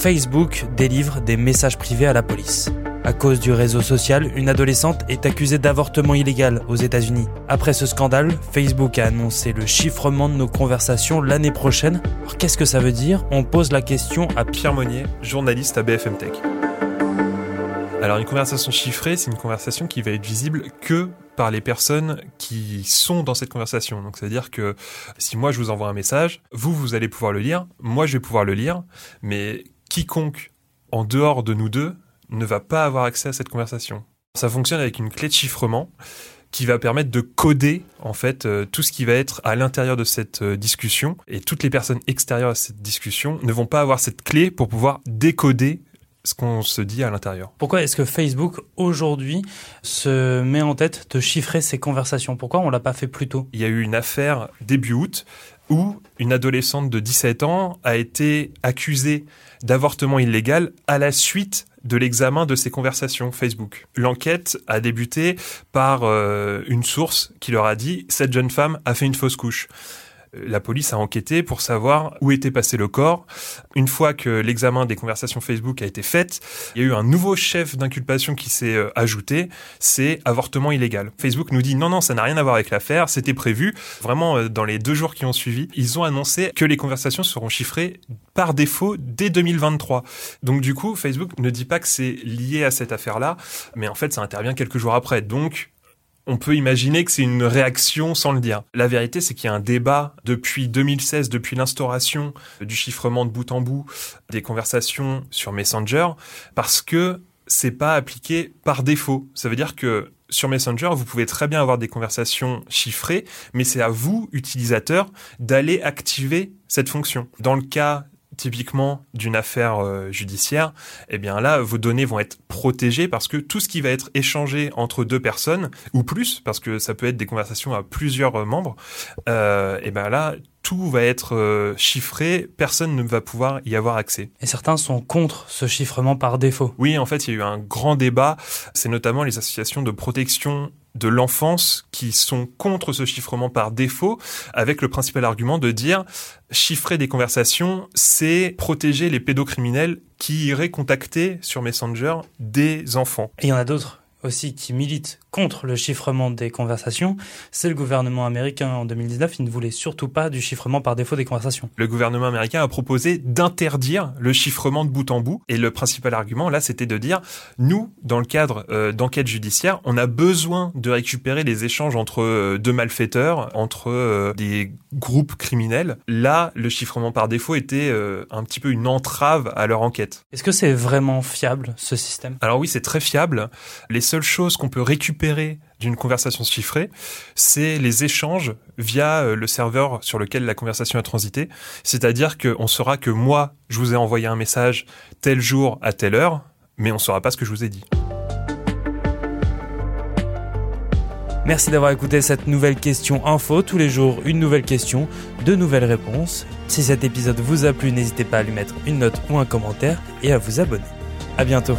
Facebook délivre des messages privés à la police. À cause du réseau social, une adolescente est accusée d'avortement illégal aux États-Unis. Après ce scandale, Facebook a annoncé le chiffrement de nos conversations l'année prochaine. Alors qu'est-ce que ça veut dire? On pose la question à Pierre Monnier, journaliste à BFM Tech. Alors une conversation chiffrée, c'est une conversation qui va être visible que par les personnes qui sont dans cette conversation. Donc c'est-à-dire que si moi je vous envoie un message, vous vous allez pouvoir le lire, moi je vais pouvoir le lire, mais quiconque en dehors de nous deux ne va pas avoir accès à cette conversation. Ça fonctionne avec une clé de chiffrement qui va permettre de coder en fait euh, tout ce qui va être à l'intérieur de cette euh, discussion et toutes les personnes extérieures à cette discussion ne vont pas avoir cette clé pour pouvoir décoder ce qu'on se dit à l'intérieur. Pourquoi est-ce que Facebook aujourd'hui se met en tête de chiffrer ses conversations? Pourquoi on l'a pas fait plus tôt? Il y a eu une affaire début août où une adolescente de 17 ans a été accusée d'avortement illégal à la suite de l'examen de ces conversations Facebook. L'enquête a débuté par euh, une source qui leur a dit cette jeune femme a fait une fausse couche la police a enquêté pour savoir où était passé le corps. Une fois que l'examen des conversations Facebook a été fait, il y a eu un nouveau chef d'inculpation qui s'est euh, ajouté, c'est avortement illégal. Facebook nous dit non, non, ça n'a rien à voir avec l'affaire, c'était prévu. Vraiment, euh, dans les deux jours qui ont suivi, ils ont annoncé que les conversations seront chiffrées par défaut dès 2023. Donc du coup, Facebook ne dit pas que c'est lié à cette affaire-là, mais en fait, ça intervient quelques jours après. Donc, on peut imaginer que c'est une réaction sans le dire. La vérité, c'est qu'il y a un débat depuis 2016, depuis l'instauration du chiffrement de bout en bout des conversations sur Messenger, parce que c'est pas appliqué par défaut. Ça veut dire que sur Messenger, vous pouvez très bien avoir des conversations chiffrées, mais c'est à vous, utilisateurs, d'aller activer cette fonction. Dans le cas typiquement d'une affaire euh, judiciaire, eh bien là, vos données vont être protégées parce que tout ce qui va être échangé entre deux personnes ou plus, parce que ça peut être des conversations à plusieurs euh, membres, euh, eh bien là, tout va être euh, chiffré, personne ne va pouvoir y avoir accès. Et certains sont contre ce chiffrement par défaut. Oui, en fait, il y a eu un grand débat. C'est notamment les associations de protection de l'enfance qui sont contre ce chiffrement par défaut, avec le principal argument de dire chiffrer des conversations, c'est protéger les pédocriminels qui iraient contacter sur Messenger des enfants. Et il y en a d'autres aussi qui militent contre le chiffrement des conversations, c'est le gouvernement américain en 2019. Il ne voulait surtout pas du chiffrement par défaut des conversations. Le gouvernement américain a proposé d'interdire le chiffrement de bout en bout. Et le principal argument, là, c'était de dire, nous, dans le cadre euh, d'enquête judiciaire, on a besoin de récupérer les échanges entre euh, deux malfaiteurs, entre euh, des groupes criminels. Là, le chiffrement par défaut était un petit peu une entrave à leur enquête. Est-ce que c'est vraiment fiable, ce système? Alors oui, c'est très fiable. Les seules choses qu'on peut récupérer d'une conversation chiffrée, c'est les échanges via euh, le serveur sur lequel la conversation a transité. C'est-à-dire qu'on saura que moi, je vous ai envoyé un message tel jour à telle heure, mais on ne saura pas ce que je vous ai dit. Merci d'avoir écouté cette nouvelle question info. Tous les jours, une nouvelle question, de nouvelles réponses. Si cet épisode vous a plu, n'hésitez pas à lui mettre une note ou un commentaire et à vous abonner. À bientôt.